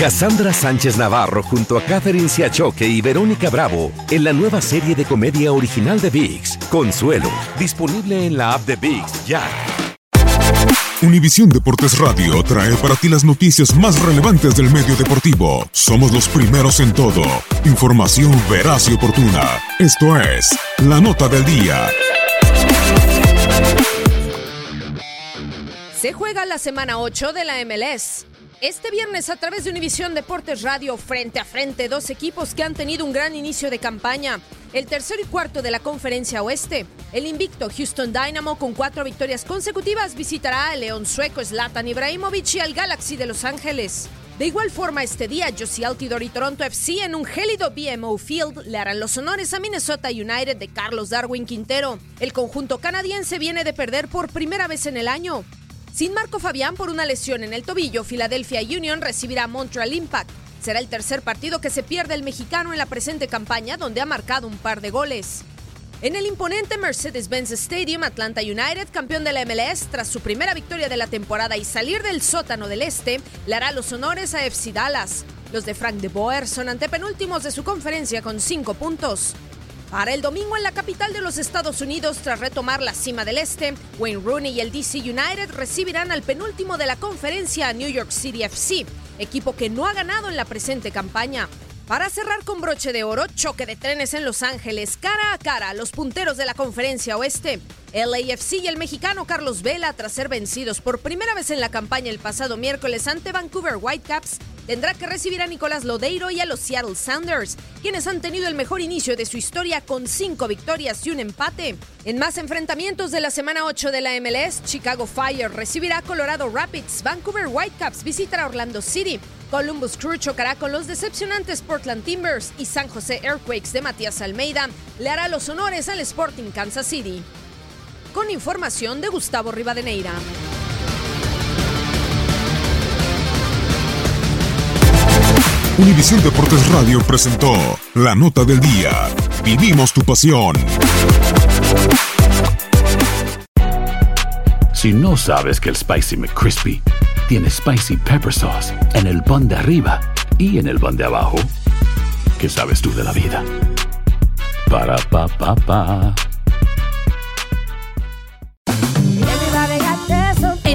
Cassandra Sánchez Navarro junto a Catherine Siachoque y Verónica Bravo en la nueva serie de comedia original de VIX, Consuelo, disponible en la app de VIX ya. Univisión Deportes Radio trae para ti las noticias más relevantes del medio deportivo. Somos los primeros en todo. Información veraz y oportuna. Esto es La Nota del Día. Se juega la semana 8 de la MLS. Este viernes a través de Univisión Deportes Radio, frente a frente, dos equipos que han tenido un gran inicio de campaña. El tercero y cuarto de la conferencia oeste. El invicto Houston Dynamo con cuatro victorias consecutivas visitará al León sueco Zlatan Ibrahimovic y al Galaxy de Los Ángeles. De igual forma, este día, Josie Altidore y Toronto FC en un gélido BMO Field le harán los honores a Minnesota United de Carlos Darwin Quintero. El conjunto canadiense viene de perder por primera vez en el año. Sin Marco Fabián por una lesión en el tobillo, Philadelphia Union recibirá Montreal Impact. Será el tercer partido que se pierde el mexicano en la presente campaña, donde ha marcado un par de goles. En el imponente Mercedes-Benz Stadium, Atlanta United, campeón de la MLS, tras su primera victoria de la temporada y salir del sótano del este, le hará los honores a FC Dallas. Los de Frank de Boer son antepenúltimos de su conferencia con cinco puntos. Para el domingo en la capital de los Estados Unidos, tras retomar la cima del este, Wayne Rooney y el DC United recibirán al penúltimo de la conferencia a New York City FC, equipo que no ha ganado en la presente campaña. Para cerrar con broche de oro, choque de trenes en Los Ángeles, cara a cara, los punteros de la conferencia oeste. LAFC y el mexicano Carlos Vela, tras ser vencidos por primera vez en la campaña el pasado miércoles ante Vancouver Whitecaps, tendrá que recibir a Nicolás Lodeiro y a los Seattle Sounders, quienes han tenido el mejor inicio de su historia con cinco victorias y un empate. En más enfrentamientos de la semana 8 de la MLS, Chicago Fire recibirá a Colorado Rapids, Vancouver Whitecaps visitará Orlando City, Columbus Crew chocará con los decepcionantes Portland Timbers y San José Earthquakes de Matías Almeida le hará los honores al Sporting Kansas City. Con información de Gustavo Rivadeneira. Univisión Deportes Radio presentó La Nota del Día. Vivimos tu pasión. Si no sabes que el Spicy McCrispy tiene Spicy Pepper Sauce en el pan de arriba y en el pan de abajo, ¿qué sabes tú de la vida? Para, pa, pa, pa.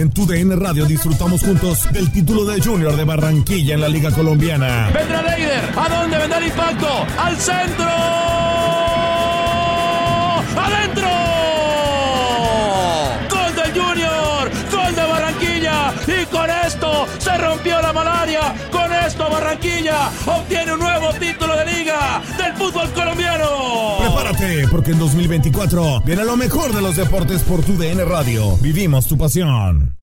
En tu DN Radio disfrutamos juntos del título de Junior de Barranquilla en la Liga Colombiana. Vendrá Leider. ¿A dónde vendrá el impacto? ¡Al centro! Barranquilla obtiene un nuevo título de liga del fútbol colombiano. Prepárate, porque en 2024 viene lo mejor de los deportes por tu DN Radio. Vivimos tu pasión.